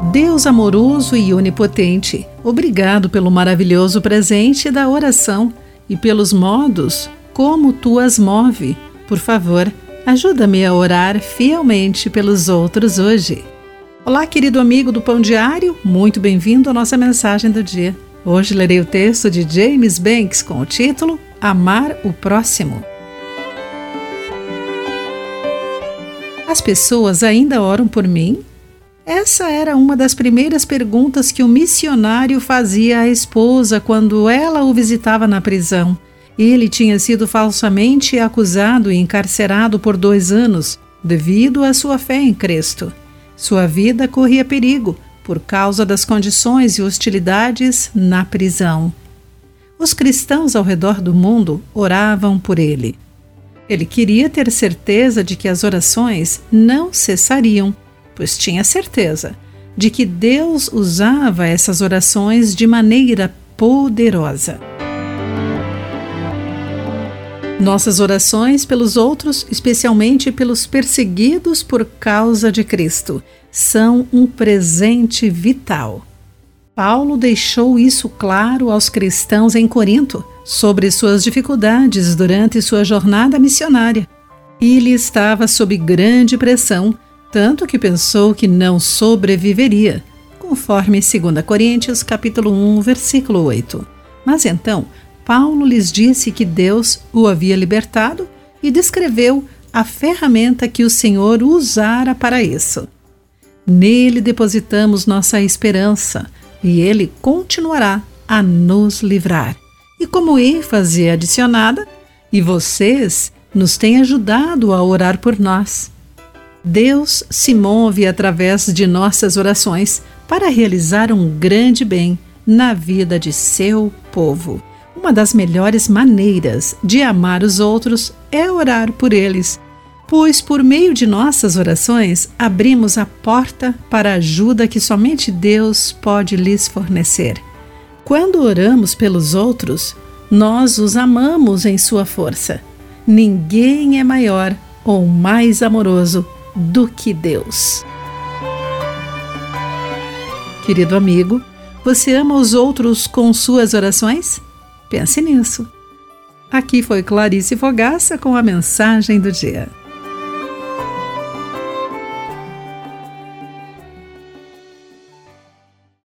Deus amoroso e onipotente, obrigado pelo maravilhoso presente da oração e pelos modos como tu as move. Por favor, ajuda-me a orar fielmente pelos outros hoje. Olá, querido amigo do Pão Diário, muito bem-vindo à nossa mensagem do dia. Hoje lerei o texto de James Banks com o título Amar o Próximo. As pessoas ainda oram por mim? Essa era uma das primeiras perguntas que o missionário fazia à esposa quando ela o visitava na prisão. Ele tinha sido falsamente acusado e encarcerado por dois anos devido à sua fé em Cristo. Sua vida corria perigo por causa das condições e hostilidades na prisão. Os cristãos ao redor do mundo oravam por ele. Ele queria ter certeza de que as orações não cessariam pois tinha certeza de que Deus usava essas orações de maneira poderosa. Nossas orações pelos outros, especialmente pelos perseguidos por causa de Cristo, são um presente vital. Paulo deixou isso claro aos cristãos em Corinto sobre suas dificuldades durante sua jornada missionária. Ele estava sob grande pressão tanto que pensou que não sobreviveria, conforme 2 Coríntios capítulo 1, versículo 8. Mas então, Paulo lhes disse que Deus o havia libertado e descreveu a ferramenta que o Senhor usara para isso. Nele depositamos nossa esperança e ele continuará a nos livrar. E como ênfase adicionada, e vocês nos têm ajudado a orar por nós. Deus se move através de nossas orações para realizar um grande bem na vida de seu povo. Uma das melhores maneiras de amar os outros é orar por eles, pois por meio de nossas orações abrimos a porta para a ajuda que somente Deus pode lhes fornecer. Quando oramos pelos outros, nós os amamos em sua força. Ninguém é maior ou mais amoroso do que Deus. Querido amigo, você ama os outros com suas orações? Pense nisso. Aqui foi Clarice Fogaça com a mensagem do dia.